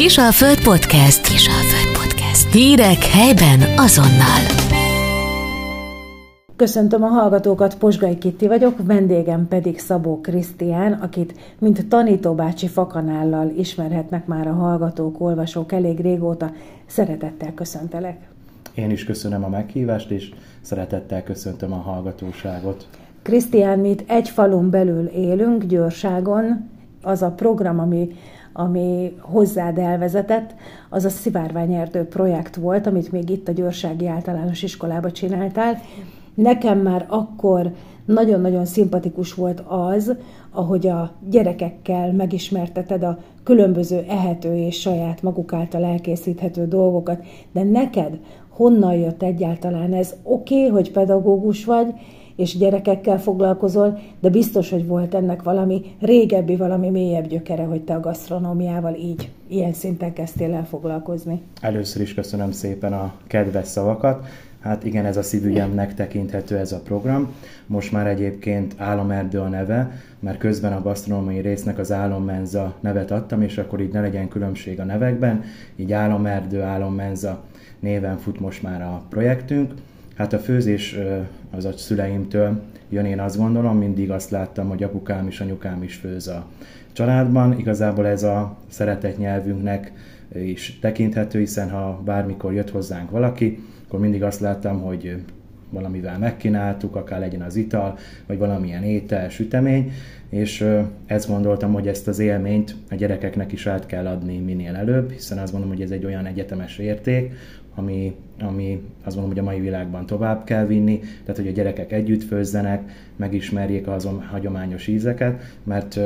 Kisalföld Podcast. Kisalföld Podcast. Hírek helyben azonnal. Köszöntöm a hallgatókat, Posgai Kitti vagyok, vendégem pedig Szabó Krisztián, akit mint tanítóbácsi fakanállal ismerhetnek már a hallgatók, olvasók elég régóta. Szeretettel köszöntelek. Én is köszönöm a meghívást, és szeretettel köszöntöm a hallgatóságot. Krisztián, mi itt egy falun belül élünk, Győrságon. Az a program, ami, ami hozzád elvezetett, az a Szivárványerdő projekt volt, amit még itt a Győrsági Általános Iskolába csináltál. Nekem már akkor nagyon-nagyon szimpatikus volt az, ahogy a gyerekekkel megismerteted a különböző ehető és saját maguk által elkészíthető dolgokat, de neked honnan jött egyáltalán ez? Oké, okay, hogy pedagógus vagy, és gyerekekkel foglalkozol, de biztos, hogy volt ennek valami régebbi, valami mélyebb gyökere, hogy te a gasztronómiával így, ilyen szinten kezdtél el foglalkozni. Először is köszönöm szépen a kedves szavakat. Hát igen, ez a szívügyemnek tekinthető ez a program. Most már egyébként Álomerdő a neve, mert közben a gasztronómiai résznek az Álommenza nevet adtam, és akkor így ne legyen különbség a nevekben, így Álomerdő, Álommenza néven fut most már a projektünk. Hát a főzés az a szüleimtől jön, én azt gondolom, mindig azt láttam, hogy apukám és anyukám is főz a családban. Igazából ez a szeretett nyelvünknek is tekinthető, hiszen ha bármikor jött hozzánk valaki, akkor mindig azt láttam, hogy valamivel megkínáltuk, akár legyen az ital, vagy valamilyen étel, sütemény, és ezt gondoltam, hogy ezt az élményt a gyerekeknek is át kell adni minél előbb, hiszen azt gondolom, hogy ez egy olyan egyetemes érték, ami, ami azt mondom, hogy a mai világban tovább kell vinni, tehát hogy a gyerekek együtt főzzenek, megismerjék azon hagyományos ízeket, mert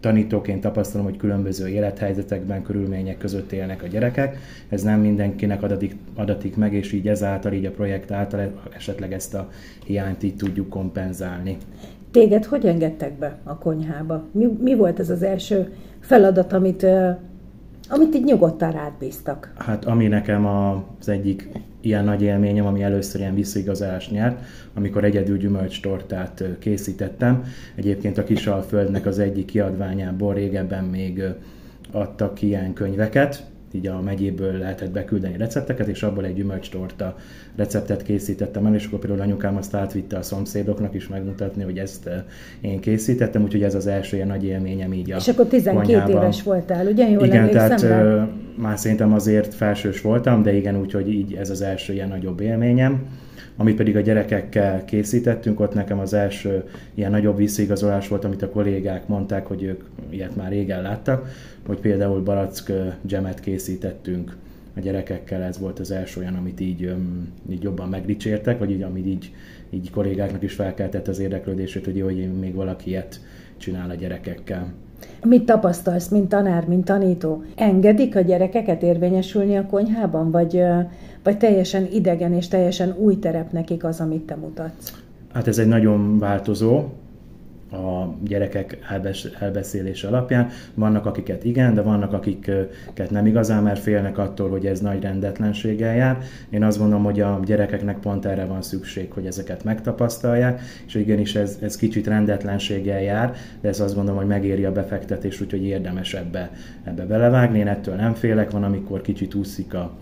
tanítóként tapasztalom, hogy különböző élethelyzetekben, körülmények között élnek a gyerekek. Ez nem mindenkinek adatik, adatik meg, és így ezáltal, így a projekt által esetleg ezt a hiányt így tudjuk kompenzálni. Téged hogy engedtek be a konyhába? Mi, mi volt ez az első feladat, amit amit így nyugodtan rád bíztak. Hát ami nekem az egyik ilyen nagy élményem, ami először ilyen visszaigazást nyert, amikor egyedül gyümölcstortát készítettem. Egyébként a Kisalföldnek az egyik kiadványából régebben még adtak ilyen könyveket, így a megyéből lehetett beküldeni recepteket, és abból egy gyümölcstorta receptet készítettem el, és akkor például anyukám azt átvitte a szomszédoknak is megmutatni, hogy ezt eh, én készítettem, úgyhogy ez az első ilyen nagy élményem így a És akkor 12 konyhában. éves voltál, ugye? Jól igen, tehát eh, már szerintem azért felsős voltam, de igen, úgyhogy így ez az első ilyen nagyobb élményem. Amit pedig a gyerekekkel készítettünk, ott nekem az első ilyen nagyobb visszaigazolás volt, amit a kollégák mondták, hogy ők ilyet már régen láttak, hogy például barack dzsemet készítettünk a gyerekekkel, ez volt az első olyan, amit így, így jobban megdicsértek, vagy így, amit így, így kollégáknak is felkeltett az érdeklődését, hogy jó, hogy még valaki ilyet csinál a gyerekekkel. Mit tapasztalsz, mint tanár, mint tanító? Engedik a gyerekeket érvényesülni a konyhában, vagy, vagy teljesen idegen és teljesen új terep nekik az, amit te mutatsz? Hát ez egy nagyon változó, a gyerekek elbeszélése alapján. Vannak, akiket igen, de vannak, akiket nem igazán, mert félnek attól, hogy ez nagy rendetlenséggel jár. Én azt gondolom, hogy a gyerekeknek pont erre van szükség, hogy ezeket megtapasztalják, és igenis ez, ez kicsit rendetlenséggel jár, de ez azt gondolom, hogy megéri a befektetés, úgyhogy érdemes ebbe, ebbe belevágni. Én ettől nem félek, van, amikor kicsit úszik a,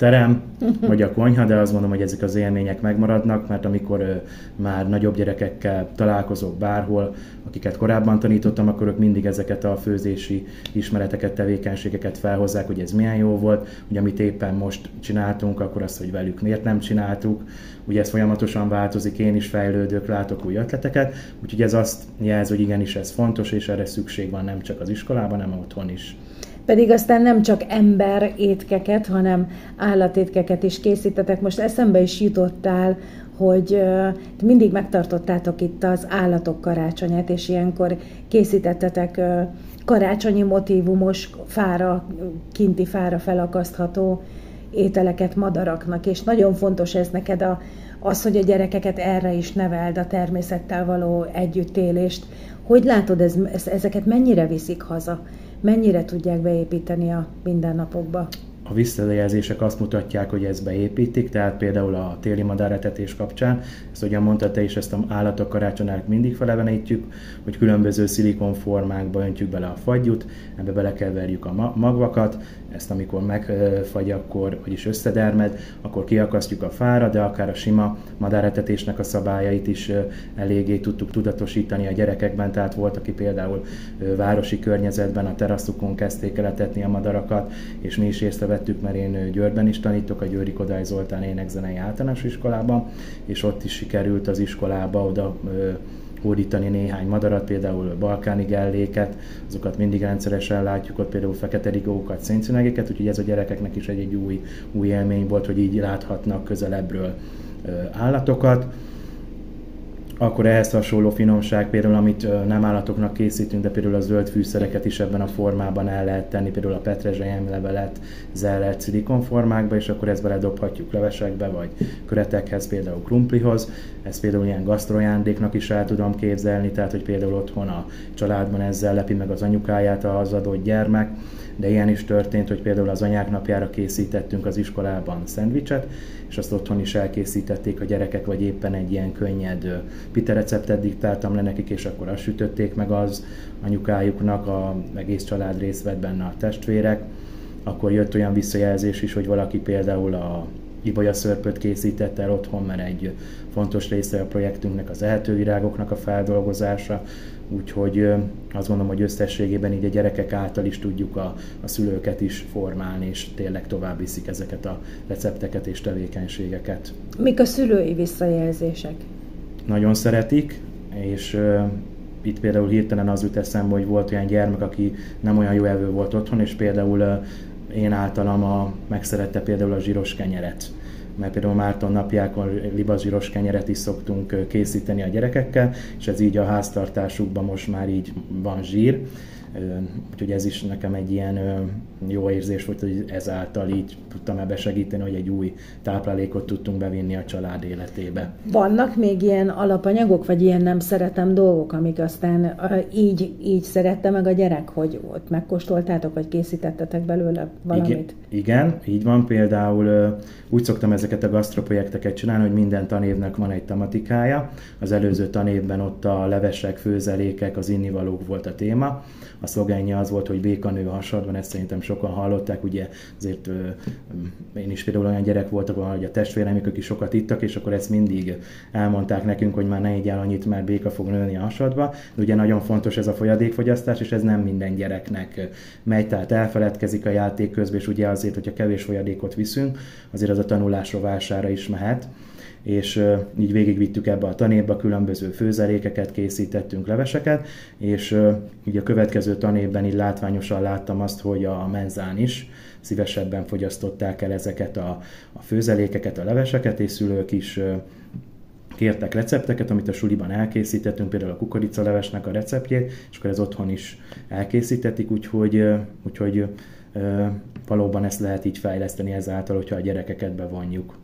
terem, vagy a konyha, de azt mondom, hogy ezek az élmények megmaradnak, mert amikor ö, már nagyobb gyerekekkel találkozok bárhol, akiket korábban tanítottam, akkor ők mindig ezeket a főzési ismereteket, tevékenységeket felhozzák, hogy ez milyen jó volt, hogy amit éppen most csináltunk, akkor azt, hogy velük miért nem csináltuk. Ugye ez folyamatosan változik, én is fejlődök, látok új ötleteket, úgyhogy ez azt jelzi, hogy igenis ez fontos, és erre szükség van nem csak az iskolában, hanem otthon is pedig aztán nem csak ember étkeket, hanem állatétkeket is készítetek. Most eszembe is jutottál, hogy mindig megtartottátok itt az állatok karácsonyát, és ilyenkor készítettetek karácsonyi motivumos fára, kinti fára felakasztható ételeket madaraknak, és nagyon fontos ez neked a, az, hogy a gyerekeket erre is neveld, a természettel való együttélést. Hogy látod, ez, ezeket mennyire viszik haza? Mennyire tudják beépíteni a mindennapokba? a visszajelzések azt mutatják, hogy ezt beépítik, tehát például a téli madáretetés kapcsán, ezt ugyan mondta te is, ezt a állatok karácsonyának mindig felevenítjük, hogy különböző szilikonformákba öntjük bele a fagyút, ebbe belekeverjük a magvakat, ezt amikor megfagy, akkor, vagyis összedermed, akkor kiakasztjuk a fára, de akár a sima madáretetésnek a szabályait is eléggé tudtuk tudatosítani a gyerekekben, tehát volt, aki például városi környezetben a teraszukon kezdték el etetni a madarakat, és mi is észrevettük, mert én Győrben is tanítok, a Győri Kodály Zoltán énekzenei általános iskolában, és ott is sikerült az iskolába oda hódítani néhány madarat, például balkáni gelléket, azokat mindig rendszeresen látjuk, ott például fekete rigókat, szénszünegeket, úgyhogy ez a gyerekeknek is egy, egy új, új élmény volt, hogy így láthatnak közelebbről állatokat akkor ehhez hasonló finomság, például amit nem állatoknak készítünk, de például a zöld fűszereket is ebben a formában el lehet tenni, például a petrezselyem levelet zellert szilikonformákba, és akkor ezt beledobhatjuk levesekbe, vagy köretekhez, például krumplihoz. Ezt például ilyen gasztrojándéknak is el tudom képzelni, tehát hogy például otthon a családban ezzel lepi meg az anyukáját az adott gyermek, de ilyen is történt, hogy például az anyák napjára készítettünk az iskolában szendvicset, és azt otthon is elkészítették a gyerekek, vagy éppen egy ilyen könnyed pite receptet diktáltam le nekik, és akkor azt sütötték meg az anyukájuknak, a egész család részt vett benne a testvérek. Akkor jött olyan visszajelzés is, hogy valaki például a ibolya szörpöt készített el otthon, mert egy fontos része a projektünknek az ehetővirágoknak a feldolgozása, úgyhogy azt gondolom, hogy összességében így a gyerekek által is tudjuk a, a szülőket is formálni, és tényleg tovább viszik ezeket a recepteket és tevékenységeket. Mik a szülői visszajelzések? Nagyon szeretik, és itt például hirtelen az jut eszembe, hogy volt olyan gyermek, aki nem olyan jó evő volt otthon, és például én általam a, megszerette például a zsíros kenyeret mert például Márton napjákon libazsíros kenyeret is szoktunk készíteni a gyerekekkel, és ez így a háztartásukban most már így van zsír, Úgyhogy ez is nekem egy ilyen jó érzés volt, hogy ezáltal így tudtam ebbe segíteni, hogy egy új táplálékot tudtunk bevinni a család életébe. Vannak még ilyen alapanyagok, vagy ilyen nem szeretem dolgok, amik aztán így, így szerette meg a gyerek, hogy ott megkóstoltátok, vagy készítettetek belőle valamit? Igen, igen így van. Például úgy szoktam ezeket a gasztroprojekteket csinálni, hogy minden tanévnek van egy tematikája. Az előző tanévben ott a levesek, főzelékek, az innivalók volt a téma a szlogenje az volt, hogy békanő a hasadban, ezt szerintem sokan hallották, ugye azért ö, én is például olyan gyerek voltak, hogy a testvérem, ők is sokat ittak, és akkor ezt mindig elmondták nekünk, hogy már ne igyál annyit, mert béka fog nőni a hasadba. De ugye nagyon fontos ez a folyadékfogyasztás, és ez nem minden gyereknek megy, tehát elfeledkezik a játék közben, és ugye azért, hogyha kevés folyadékot viszünk, azért az a tanulás rovására is mehet és így végigvittük ebbe a tanévbe, különböző főzelékeket készítettünk, leveseket, és így a következő tanévben így látványosan láttam azt, hogy a menzán is szívesebben fogyasztották el ezeket a, a főzelékeket, a leveseket, és szülők is kértek recepteket, amit a suliban elkészítettünk, például a kukoricalevesnek a receptjét, és akkor ez otthon is elkészítetik, úgyhogy, úgyhogy valóban ezt lehet így fejleszteni ezáltal, hogyha a gyerekeket bevonjuk.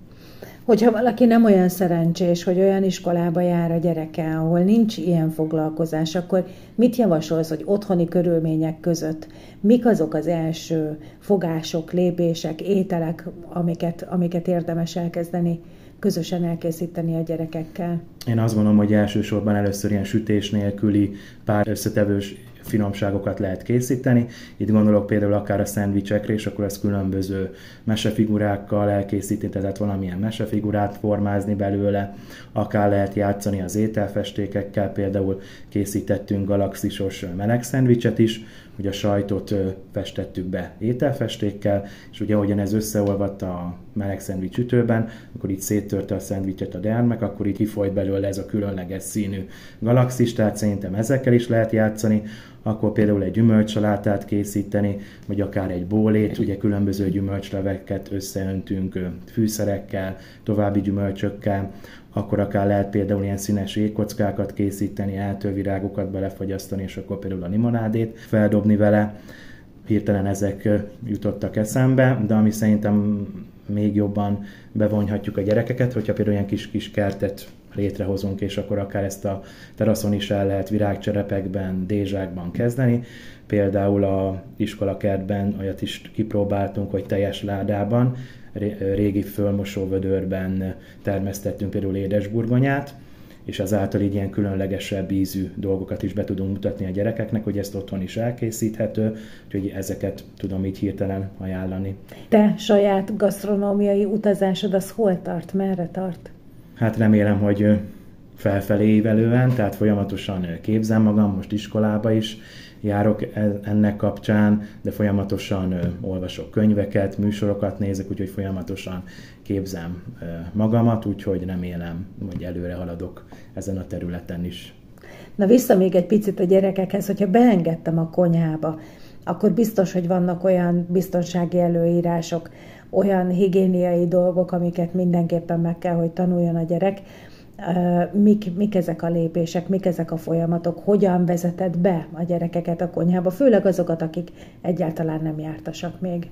Hogyha valaki nem olyan szerencsés, hogy olyan iskolába jár a gyereke, ahol nincs ilyen foglalkozás, akkor mit javasolsz, hogy otthoni körülmények között mik azok az első fogások, lépések, ételek, amiket, amiket érdemes elkezdeni közösen elkészíteni a gyerekekkel? Én azt gondolom, hogy elsősorban először ilyen sütés nélküli pár összetevős finomságokat lehet készíteni. Itt gondolok például akár a szendvicsekre, és akkor ezt különböző mesefigurákkal elkészíteni, tehát valamilyen mesefigurát formázni belőle, akár lehet játszani az ételfestékekkel, például készítettünk galaxisos meleg szendvicset is, hogy a sajtot festettük be ételfestékkel, és ugye ahogyan ez összeolvadt a meleg szendvics ütőben, akkor itt széttörte a szendvicset a dermek, akkor itt kifolyt belőle ez a különleges színű galaxis, tehát szerintem ezekkel is lehet játszani, akkor például egy gyümölcsalátát készíteni, vagy akár egy bólét, ugye különböző gyümölcsleveket összeöntünk fűszerekkel, további gyümölcsökkel, akkor akár lehet például ilyen színes ékkockákat készíteni, eltővirágokat belefagyasztani, és akkor például a limonádét feldobni vele. Hirtelen ezek jutottak eszembe, de ami szerintem még jobban bevonhatjuk a gyerekeket, hogyha például ilyen kis-kis kertet létrehozunk, és akkor akár ezt a teraszon is el lehet virágcserepekben, dézsákban kezdeni. Például a iskolakertben olyat is kipróbáltunk, hogy teljes ládában, régi fölmosóvödörben termesztettünk például édesburgonyát, és ezáltal így ilyen különlegesebb ízű dolgokat is be tudunk mutatni a gyerekeknek, hogy ezt otthon is elkészíthető, úgyhogy ezeket tudom így hirtelen ajánlani. Te saját gasztronómiai utazásod az hol tart, merre tart? Hát remélem, hogy felfelé évelően, tehát folyamatosan képzem magam, most iskolába is járok e, ennek kapcsán, de folyamatosan olvasok könyveket, műsorokat nézek, úgyhogy folyamatosan képzem magamat, úgyhogy remélem, hogy előre haladok ezen a területen is. Na vissza még egy picit a gyerekekhez, hogyha beengedtem a konyhába, akkor biztos, hogy vannak olyan biztonsági előírások, olyan higiéniai dolgok, amiket mindenképpen meg kell, hogy tanuljon a gyerek. Mik, mik ezek a lépések, mik ezek a folyamatok, hogyan vezeted be a gyerekeket a konyhába, főleg azokat, akik egyáltalán nem jártasak még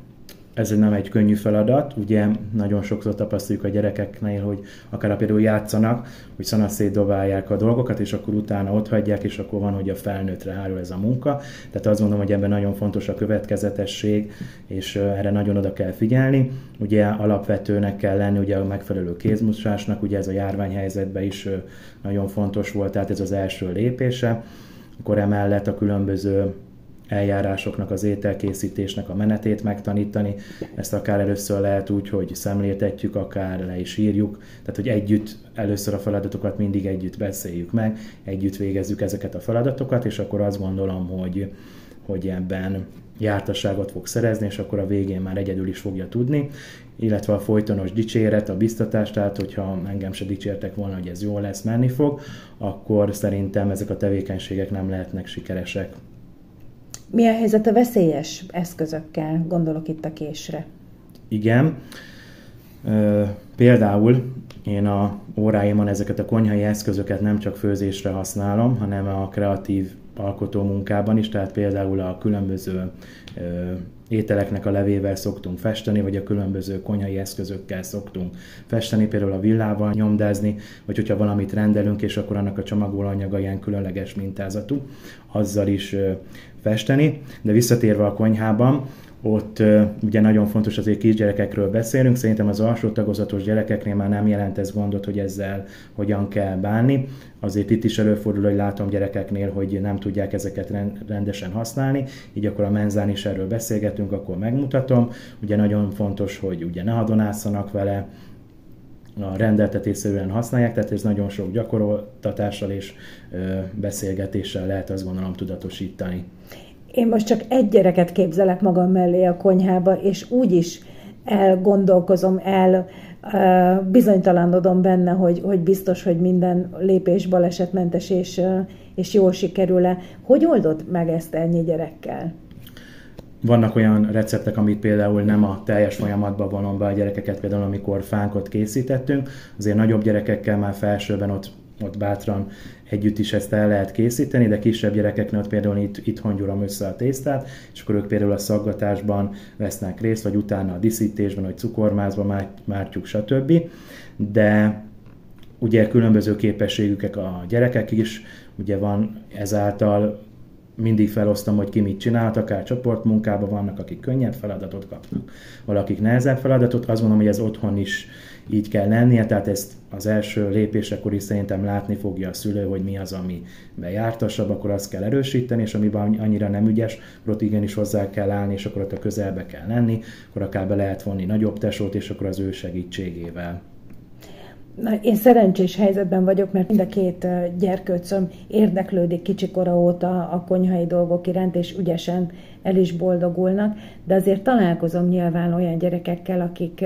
ez nem egy könnyű feladat, ugye nagyon sokszor tapasztaljuk a gyerekeknél, hogy akár például játszanak, hogy szanaszétdobálják a dolgokat, és akkor utána ott hagyják, és akkor van, hogy a felnőttre hárul ez a munka. Tehát azt mondom, hogy ebben nagyon fontos a következetesség, és erre nagyon oda kell figyelni. Ugye alapvetőnek kell lenni ugye a megfelelő kézmosásnak, ugye ez a járványhelyzetben is nagyon fontos volt, tehát ez az első lépése. Akkor emellett a különböző eljárásoknak, az ételkészítésnek a menetét megtanítani. Ezt akár először lehet úgy, hogy szemléltetjük, akár le is írjuk. Tehát, hogy együtt először a feladatokat mindig együtt beszéljük meg, együtt végezzük ezeket a feladatokat, és akkor azt gondolom, hogy, hogy ebben jártasságot fog szerezni, és akkor a végén már egyedül is fogja tudni, illetve a folytonos dicséret, a biztatás, tehát hogyha engem se dicsértek volna, hogy ez jó lesz, menni fog, akkor szerintem ezek a tevékenységek nem lehetnek sikeresek. Mi a helyzet a veszélyes eszközökkel? Gondolok itt a késre. Igen. Például én a óráimon ezeket a konyhai eszközöket nem csak főzésre használom, hanem a kreatív alkotó munkában is, tehát például a különböző ételeknek a levével szoktunk festeni, vagy a különböző konyhai eszközökkel szoktunk festeni, például a villával nyomdázni, vagy hogyha valamit rendelünk, és akkor annak a csomagolóanyaga ilyen különleges mintázatú, azzal is festeni. De visszatérve a konyhában, ott ugye nagyon fontos azért kisgyerekekről beszélünk, szerintem az alsó tagozatos gyerekeknél már nem jelent ez gondot, hogy ezzel hogyan kell bánni. Azért itt is előfordul, hogy látom gyerekeknél, hogy nem tudják ezeket rendesen használni, így akkor a menzán is erről beszélgetünk, akkor megmutatom. Ugye nagyon fontos, hogy ugye ne hadonászanak vele, a rendeltetésszerűen használják, tehát ez nagyon sok gyakoroltatással és beszélgetéssel lehet azt gondolom tudatosítani. Én most csak egy gyereket képzelek magam mellé a konyhába, és úgy is elgondolkozom, el bizonytalanodom benne, hogy, hogy biztos, hogy minden lépés balesetmentes és, és jól sikerül-e. Hogy oldod meg ezt ennyi gyerekkel? Vannak olyan receptek, amit például nem a teljes folyamatban vonom be a gyerekeket, például amikor fánkot készítettünk, azért nagyobb gyerekekkel már felsőben ott, ott bátran együtt is ezt el lehet készíteni, de kisebb gyerekeknél ott például itt, itthon gyúrom össze a tésztát, és akkor ők például a szaggatásban vesznek részt, vagy utána a diszítésben, vagy cukormázban mártjuk, stb. De ugye különböző képességűek a gyerekek is, ugye van ezáltal mindig felosztom, hogy ki mit csinált, akár csoportmunkában vannak, akik könnyebb feladatot kapnak, valakik nehezebb feladatot, azt mondom, hogy ez otthon is így kell lennie, tehát ezt az első lépésekor is szerintem látni fogja a szülő, hogy mi az, ami bejártasabb, akkor azt kell erősíteni, és amiben annyira nem ügyes, akkor ott igenis hozzá kell állni, és akkor ott a közelbe kell lenni, akkor akár be lehet vonni nagyobb tesót, és akkor az ő segítségével. Na, én szerencsés helyzetben vagyok, mert mind a két gyerkőcöm érdeklődik kicsikora óta a konyhai dolgok iránt, és ügyesen el is boldogulnak, de azért találkozom nyilván olyan gyerekekkel, akik,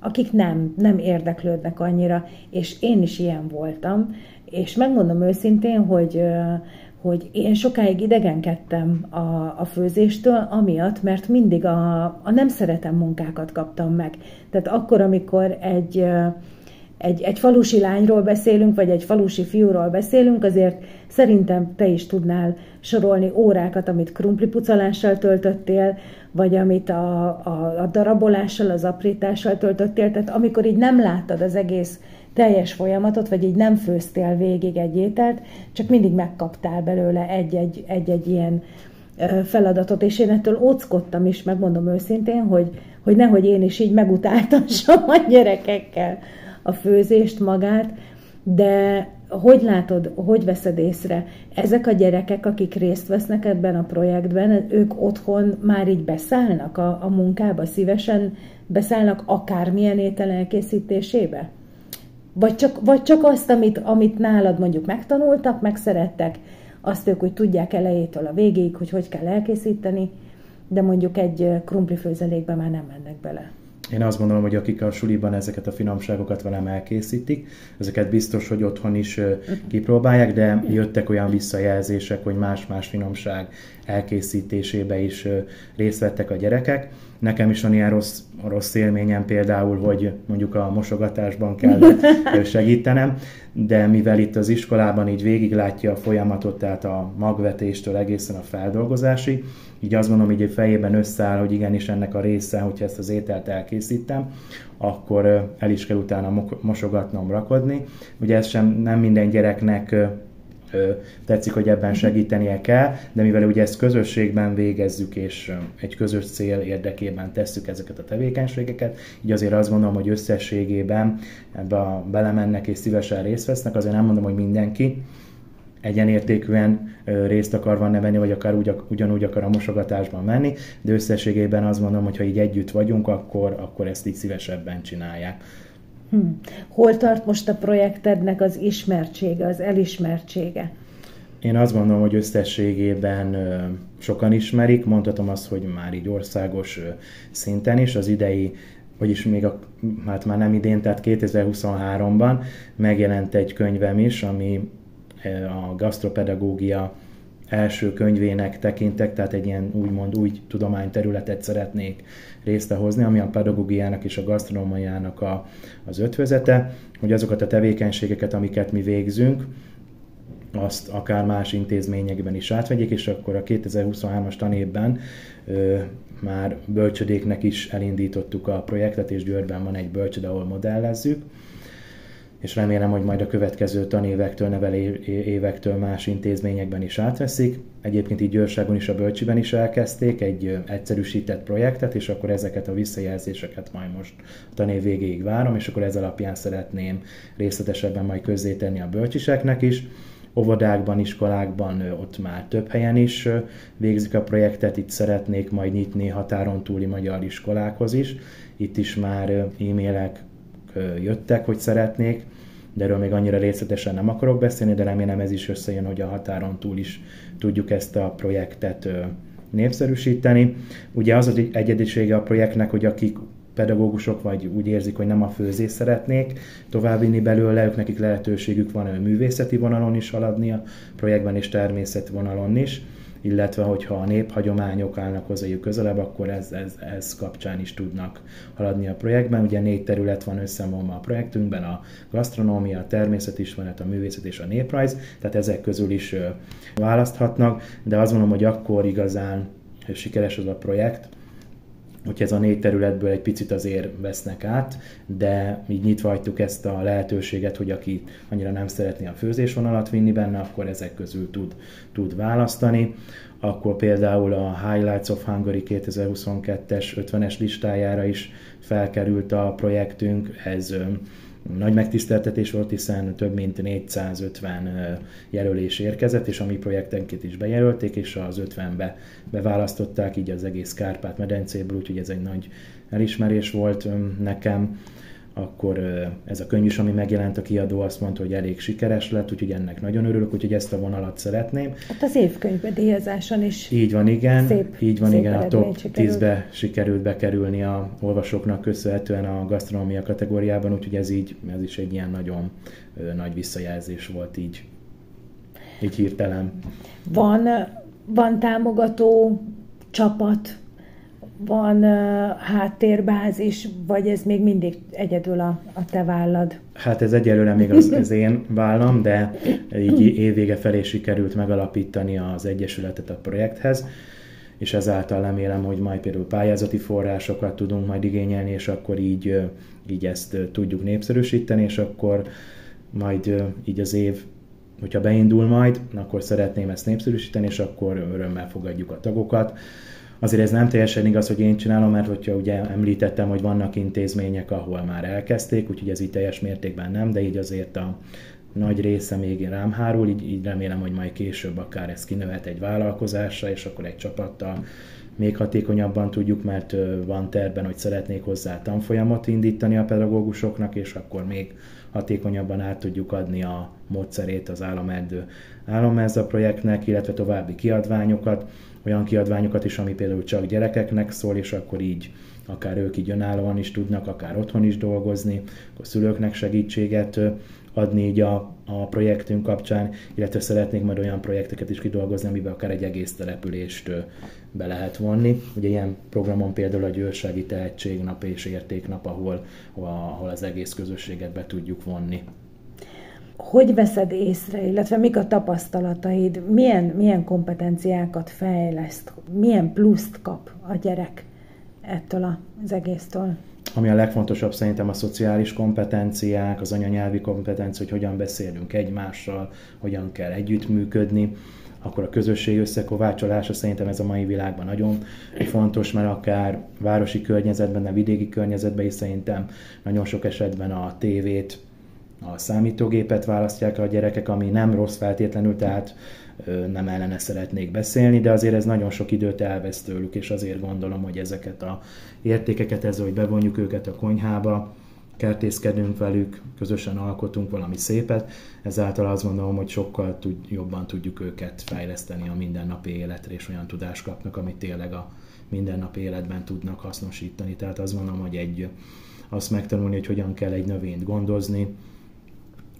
akik nem, nem érdeklődnek annyira, és én is ilyen voltam, és megmondom őszintén, hogy, hogy én sokáig idegenkedtem a, a főzéstől, amiatt, mert mindig a, a nem szeretem munkákat kaptam meg. Tehát akkor, amikor egy egy, egy falusi lányról beszélünk, vagy egy falusi fiúról beszélünk, azért szerintem te is tudnál sorolni órákat, amit krumplipucolással töltöttél, vagy amit a, a, a darabolással, az aprítással töltöttél. Tehát amikor így nem láttad az egész teljes folyamatot, vagy így nem főztél végig egy ételt, csak mindig megkaptál belőle egy-egy, egy-egy ilyen feladatot, és én ettől óckodtam is, megmondom őszintén, hogy, hogy nehogy én is így megutáltassam a gyerekekkel a főzést magát, de hogy látod, hogy veszed észre, ezek a gyerekek, akik részt vesznek ebben a projektben, ők otthon már így beszállnak a, a munkába, szívesen beszállnak akármilyen étel elkészítésébe? Vagy csak, vagy csak azt, amit, amit nálad mondjuk megtanultak, megszerettek, azt ők, hogy tudják elejétől a végéig, hogy hogy kell elkészíteni, de mondjuk egy krumplifőzelékbe már nem mennek bele. Én azt gondolom, hogy akik a suliban ezeket a finomságokat velem elkészítik, ezeket biztos, hogy otthon is kipróbálják, de jöttek olyan visszajelzések, hogy más-más finomság elkészítésébe is részt vettek a gyerekek. Nekem is van ilyen rossz, rossz élményem például, hogy mondjuk a mosogatásban kell segítenem, de mivel itt az iskolában így végiglátja a folyamatot, tehát a magvetéstől egészen a feldolgozásig, így azt mondom, hogy egy fejében összeáll, hogy igenis ennek a része, hogyha ezt az ételt elkészítem, akkor el is kell utána mosogatnom, rakodni. Ugye ez sem nem minden gyereknek tetszik, hogy ebben segítenie kell, de mivel ugye ezt közösségben végezzük, és egy közös cél érdekében tesszük ezeket a tevékenységeket, így azért azt gondolom, hogy összességében ebbe a, belemennek és szívesen részt vesznek, azért nem mondom, hogy mindenki, egyenértékűen részt akar van venni, vagy akár úgy, ugyanúgy akar a mosogatásban menni, de összességében azt mondom, hogy ha így együtt vagyunk, akkor, akkor ezt így szívesebben csinálják. Hmm. Hol tart most a projektednek az ismertsége, az elismertsége? Én azt gondolom, hogy összességében sokan ismerik, mondhatom azt, hogy már így országos szinten is, az idei vagyis még a, hát már nem idén, tehát 2023-ban megjelent egy könyvem is, ami a gasztropedagógia első könyvének tekintek, tehát egy ilyen úgymond új tudományterületet szeretnék részt hozni, ami a pedagógiának és a gasztronómiának a, az ötvözete, hogy azokat a tevékenységeket, amiket mi végzünk, azt akár más intézményekben is átvegyék, és akkor a 2023-as tanévben ö, már bölcsödéknek is elindítottuk a projektet, és Győrben van egy bölcsöde, ahol modellezzük és remélem, hogy majd a következő tanévektől, nevelő évektől más intézményekben is átveszik. Egyébként így Győrságon is a Bölcsiben is elkezdték egy egyszerűsített projektet, és akkor ezeket a visszajelzéseket majd most a tanév végéig várom, és akkor ez alapján szeretném részletesebben majd közzétenni a bölcsiseknek is. Óvodákban, iskolákban ott már több helyen is végzik a projektet, itt szeretnék majd nyitni határon túli magyar iskolákhoz is. Itt is már e-mailek jöttek, hogy szeretnék, de erről még annyira részletesen nem akarok beszélni, de remélem ez is összejön, hogy a határon túl is tudjuk ezt a projektet népszerűsíteni. Ugye az az egyedisége a projektnek, hogy akik pedagógusok vagy úgy érzik, hogy nem a főzés szeretnék továbbvinni belőle, ők nekik lehetőségük van művészeti vonalon is haladni a projektben és természeti vonalon is illetve hogyha a néphagyományok állnak hozzájuk közelebb, akkor ez, ez, ez kapcsán is tudnak haladni a projektben. Ugye négy terület van összevonva a projektünkben, a gasztronómia, a természetismeret, a művészet és a néprajz, tehát ezek közül is választhatnak, de azt mondom, hogy akkor igazán sikeres az a projekt, hogy ez a négy területből egy picit azért vesznek át, de így nyitva hagytuk ezt a lehetőséget, hogy aki annyira nem szeretné a főzésvonalat vinni benne, akkor ezek közül tud, tud választani. Akkor például a Highlights of Hungary 2022-es 50-es listájára is felkerült a projektünk, ez nagy megtiszteltetés volt, hiszen több mint 450 jelölés érkezett, és a mi projektenként is bejelölték, és az 50-be beválasztották, így az egész Kárpát-medencéből, úgyhogy ez egy nagy elismerés volt nekem akkor ez a könyv is, ami megjelent, a kiadó azt mondta, hogy elég sikeres lett, úgyhogy ennek nagyon örülök, úgyhogy ezt a vonalat szeretném. Hát az évkönyvbe díjazáson is Így van, igen. Szép, így van, szép igen, a top 10-be sikerült bekerülni a olvasóknak köszönhetően a gasztronómia kategóriában, úgyhogy ez így, ez is egy ilyen nagyon nagy visszajelzés volt így, így hirtelen. Van, van támogató csapat, van uh, háttérbázis, vagy ez még mindig egyedül a, a te vállad? Hát ez egyelőre még az, az én vállam, de így évvége felé sikerült megalapítani az Egyesületet a projekthez, és ezáltal remélem, hogy majd például pályázati forrásokat tudunk majd igényelni, és akkor így, így ezt tudjuk népszerűsíteni, és akkor majd így az év, hogyha beindul majd, akkor szeretném ezt népszerűsíteni, és akkor örömmel fogadjuk a tagokat. Azért ez nem teljesen igaz, hogy én csinálom, mert hogyha ugye említettem, hogy vannak intézmények, ahol már elkezdték, úgyhogy ez így teljes mértékben nem, de így azért a nagy része még rám hárul, így, így remélem, hogy majd később akár ez kinövet egy vállalkozásra, és akkor egy csapattal még hatékonyabban tudjuk, mert van terben, hogy szeretnék hozzá tanfolyamot indítani a pedagógusoknak, és akkor még hatékonyabban át tudjuk adni a módszerét az államerdő állammerza projektnek, illetve további kiadványokat, olyan kiadványokat is, ami például csak gyerekeknek szól, és akkor így akár ők így önállóan is tudnak, akár otthon is dolgozni, akkor szülőknek segítséget adni így a, a projektünk kapcsán, illetve szeretnék majd olyan projekteket is kidolgozni, amiben akár egy egész települést be lehet vonni. Ugye ilyen programon például a Győrsági Tehetségnap és Értéknap, ahol, ahol az egész közösséget be tudjuk vonni. Hogy veszed észre, illetve mik a tapasztalataid, milyen, milyen kompetenciákat fejleszt, milyen pluszt kap a gyerek ettől az egésztől? Ami a legfontosabb szerintem a szociális kompetenciák, az anyanyelvi kompetencia, hogy hogyan beszélünk egymással, hogyan kell együttműködni, akkor a közösség összekovácsolása szerintem ez a mai világban nagyon fontos, mert akár városi környezetben, de vidéki környezetben is szerintem nagyon sok esetben a tévét, a számítógépet választják a gyerekek, ami nem rossz feltétlenül, tehát nem ellene szeretnék beszélni, de azért ez nagyon sok időt elvesz tőlük, és azért gondolom, hogy ezeket a értékeket, ez, hogy bevonjuk őket a konyhába, kertészkedünk velük, közösen alkotunk valami szépet, ezáltal azt gondolom, hogy sokkal tud, jobban tudjuk őket fejleszteni a mindennapi életre, és olyan tudást kapnak, amit tényleg a mindennapi életben tudnak hasznosítani. Tehát azt gondolom, hogy egy, azt megtanulni, hogy hogyan kell egy növényt gondozni,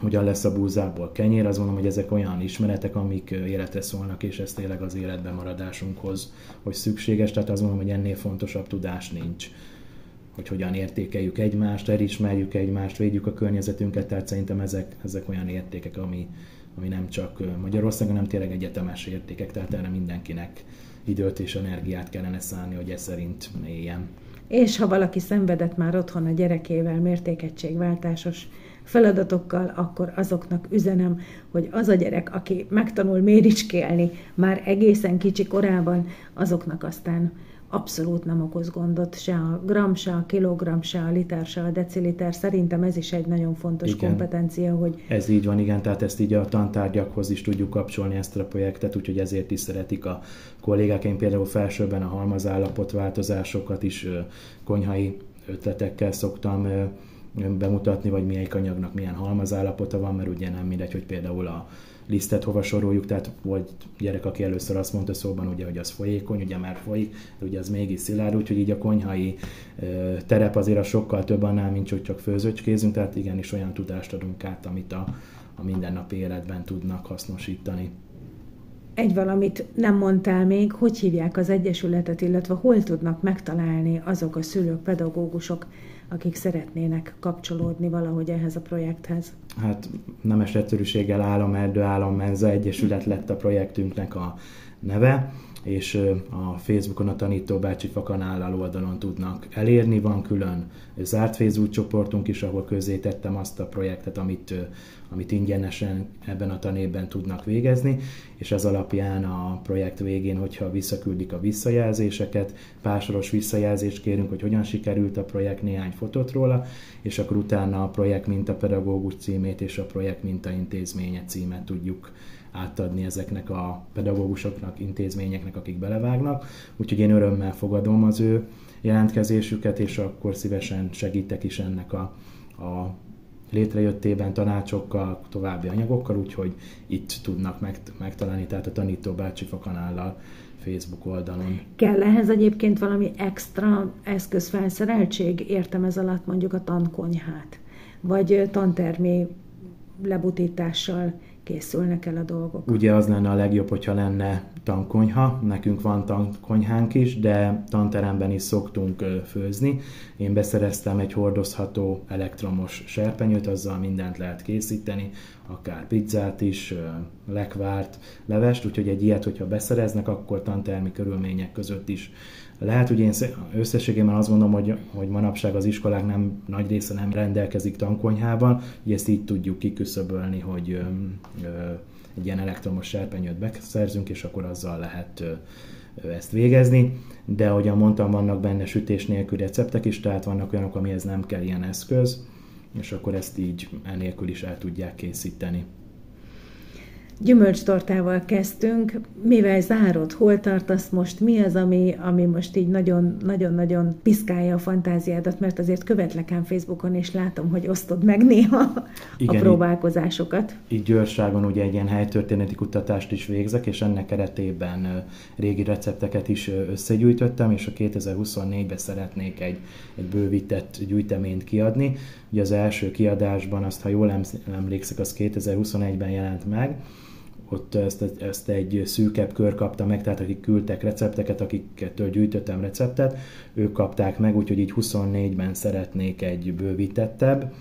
hogyan lesz a búzából kenyér, azt mondom, hogy ezek olyan ismeretek, amik életre szólnak, és ez tényleg az életben maradásunkhoz, hogy szükséges, tehát azt mondom, hogy ennél fontosabb tudás nincs hogy hogyan értékeljük egymást, elismerjük egymást, védjük a környezetünket, tehát szerintem ezek, ezek olyan értékek, ami, ami nem csak Magyarországon, hanem tényleg egyetemes értékek, tehát erre mindenkinek időt és energiát kellene szállni, hogy ez szerint éljen. És ha valaki szenvedett már otthon a gyerekével mértékegységváltásos feladatokkal, akkor azoknak üzenem, hogy az a gyerek, aki megtanul méricskélni már egészen kicsi korában, azoknak aztán abszolút nem okoz gondot, se a gram, se a kilogram, se a liter, se a deciliter. Szerintem ez is egy nagyon fontos igen. kompetencia, hogy... Ez így van, igen, tehát ezt így a tantárgyakhoz is tudjuk kapcsolni ezt a projektet, úgyhogy ezért is szeretik a kollégák. Én például felsőben a halmazállapot változásokat is konyhai ötletekkel szoktam bemutatni, vagy melyik anyagnak milyen halmazállapota van, mert ugye nem mindegy, hogy például a lisztet hova soroljuk, tehát volt gyerek, aki először azt mondta szóban, ugye, hogy az folyékony, ugye már folyik, de ugye az mégis szilárd, úgyhogy így a konyhai terep azért a sokkal több annál, mint hogy csak főzőcskézünk, tehát igenis olyan tudást adunk át, amit a, a mindennapi életben tudnak hasznosítani. Egy valamit nem mondtál még, hogy hívják az Egyesületet, illetve hol tudnak megtalálni azok a szülők, pedagógusok, akik szeretnének kapcsolódni valahogy ehhez a projekthez? Hát nemes egyszerűséggel Államerdő Állammenza Egyesület lett a projektünknek a neve és a Facebookon a Tanító Bácsi Fakanállal oldalon tudnak elérni. Van külön zárt Facebook csoportunk is, ahol közé tettem azt a projektet, amit, amit ingyenesen ebben a tanévben tudnak végezni, és ez alapján a projekt végén, hogyha visszaküldik a visszajelzéseket, pásoros visszajelzést kérünk, hogy hogyan sikerült a projekt, néhány fotót róla, és akkor utána a projekt mintapedagógus címét és a projekt mintaintézménye címet tudjuk átadni ezeknek a pedagógusoknak, intézményeknek, akik belevágnak. Úgyhogy én örömmel fogadom az ő jelentkezésüket, és akkor szívesen segítek is ennek a, a létrejöttében tanácsokkal, további anyagokkal, úgyhogy itt tudnak megtalálni, tehát a Tanító Bácsi Fakanállal Facebook oldalon. Kell ehhez egyébként valami extra eszközfelszereltség? Értem ez alatt mondjuk a tankonyhát, vagy tantermi lebutítással készülnek el a dolgok. Ugye az lenne a legjobb, hogyha lenne tankonyha, nekünk van tankonyhánk is, de tanteremben is szoktunk főzni. Én beszereztem egy hordozható elektromos serpenyőt, azzal mindent lehet készíteni, akár pizzát is, lekvárt, levest, úgyhogy egy ilyet, hogyha beszereznek, akkor tantermi körülmények között is lehet, hogy én összességében azt gondolom, hogy, hogy manapság az iskolák nem nagy része nem rendelkezik tankonyhával, hogy ezt így tudjuk kiküszöbölni, hogy ö, ö, egy ilyen elektromos serpenyőt beszerzünk, és akkor azzal lehet ö, ezt végezni. De ahogyan mondtam, vannak benne sütés nélkül receptek is, tehát vannak olyanok, amihez nem kell ilyen eszköz, és akkor ezt így enélkül is el tudják készíteni. Gyümölcstortával kezdtünk. Mivel zárod, hol tartasz most? Mi az, ami, ami most így nagyon-nagyon piszkálja a fantáziádat? Mert azért követlek ám Facebookon, és látom, hogy osztod meg néha Igen, a próbálkozásokat. Így, így Győrságon ugye egy ilyen helytörténeti kutatást is végzek, és ennek keretében régi recepteket is összegyűjtöttem, és a 2024-ben szeretnék egy, egy bővített gyűjteményt kiadni. Ugye az első kiadásban, azt ha jól emlékszek, az 2021-ben jelent meg, ott ezt, ezt egy szűkebb kör kapta meg, tehát akik küldtek recepteket, akiktől gyűjtöttem receptet, ők kapták meg, úgyhogy így 24-ben szeretnék egy bővítettebb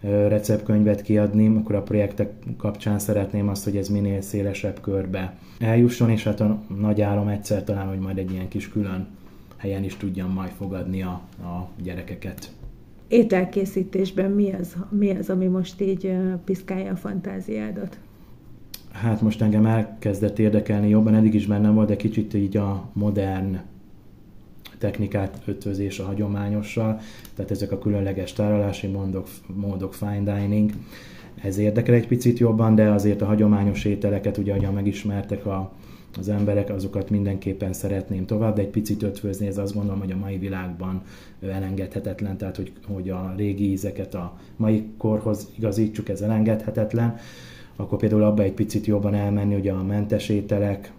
receptkönyvet kiadni, akkor a projektek kapcsán szeretném azt, hogy ez minél szélesebb körbe eljusson, és hát a nagy álom egyszer talán, hogy majd egy ilyen kis külön helyen is tudjam majd fogadni a, a gyerekeket. Ételkészítésben mi az, mi az, ami most így piszkálja a fantáziádat? Hát most engem elkezdett érdekelni jobban, eddig is bennem volt, de kicsit így a modern technikát ötvözés a hagyományossal, tehát ezek a különleges tárolási módok, módok fine dining, ez érdekel egy picit jobban, de azért a hagyományos ételeket, ugye, ahogyan megismertek a, az emberek, azokat mindenképpen szeretném tovább, de egy picit ötvözni, ez azt gondolom, hogy a mai világban elengedhetetlen, tehát hogy, hogy a régi ízeket a mai korhoz igazítsuk, ez elengedhetetlen akkor például abba egy picit jobban elmenni, ugye a mentes ételek,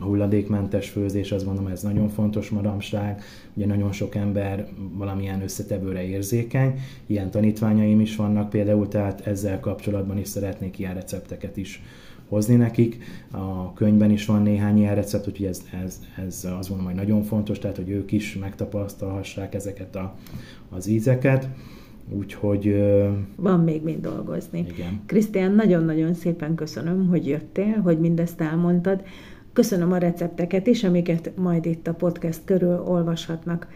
a hulladékmentes főzés, azt mondom, ez nagyon fontos manapság, ugye nagyon sok ember valamilyen összetevőre érzékeny, ilyen tanítványaim is vannak például, tehát ezzel kapcsolatban is szeretnék ilyen recepteket is hozni nekik. A könyvben is van néhány ilyen recept, úgyhogy ez, ez, ez azt mondom, hogy nagyon fontos, tehát hogy ők is megtapasztalhassák ezeket a, az ízeket. Úgyhogy... Van még mind dolgozni. Igen. Krisztián, nagyon-nagyon szépen köszönöm, hogy jöttél, hogy mindezt elmondtad. Köszönöm a recepteket is, amiket majd itt a podcast körül olvashatnak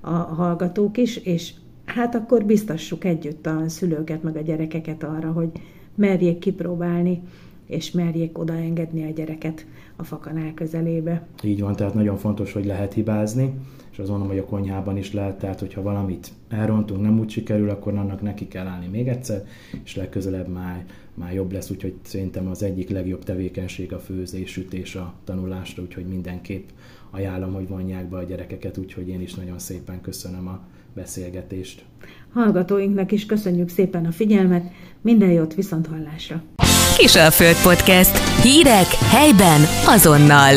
a hallgatók is, és hát akkor biztassuk együtt a szülőket, meg a gyerekeket arra, hogy merjék kipróbálni, és merjék odaengedni a gyereket a fakanál közelébe. Így van, tehát nagyon fontos, hogy lehet hibázni, és azt mondom, hogy a konyhában is lehet, tehát hogyha valamit elrontunk, nem úgy sikerül, akkor annak neki kell állni még egyszer, és legközelebb már, már jobb lesz, úgyhogy szerintem az egyik legjobb tevékenység a főzés, sütés a tanulásra, úgyhogy mindenképp ajánlom, hogy vonják be a gyerekeket, úgyhogy én is nagyon szépen köszönöm a beszélgetést. Hallgatóinknak is köszönjük szépen a figyelmet, minden jót viszont hallásra! Kisalföld Podcast. Hírek helyben azonnal.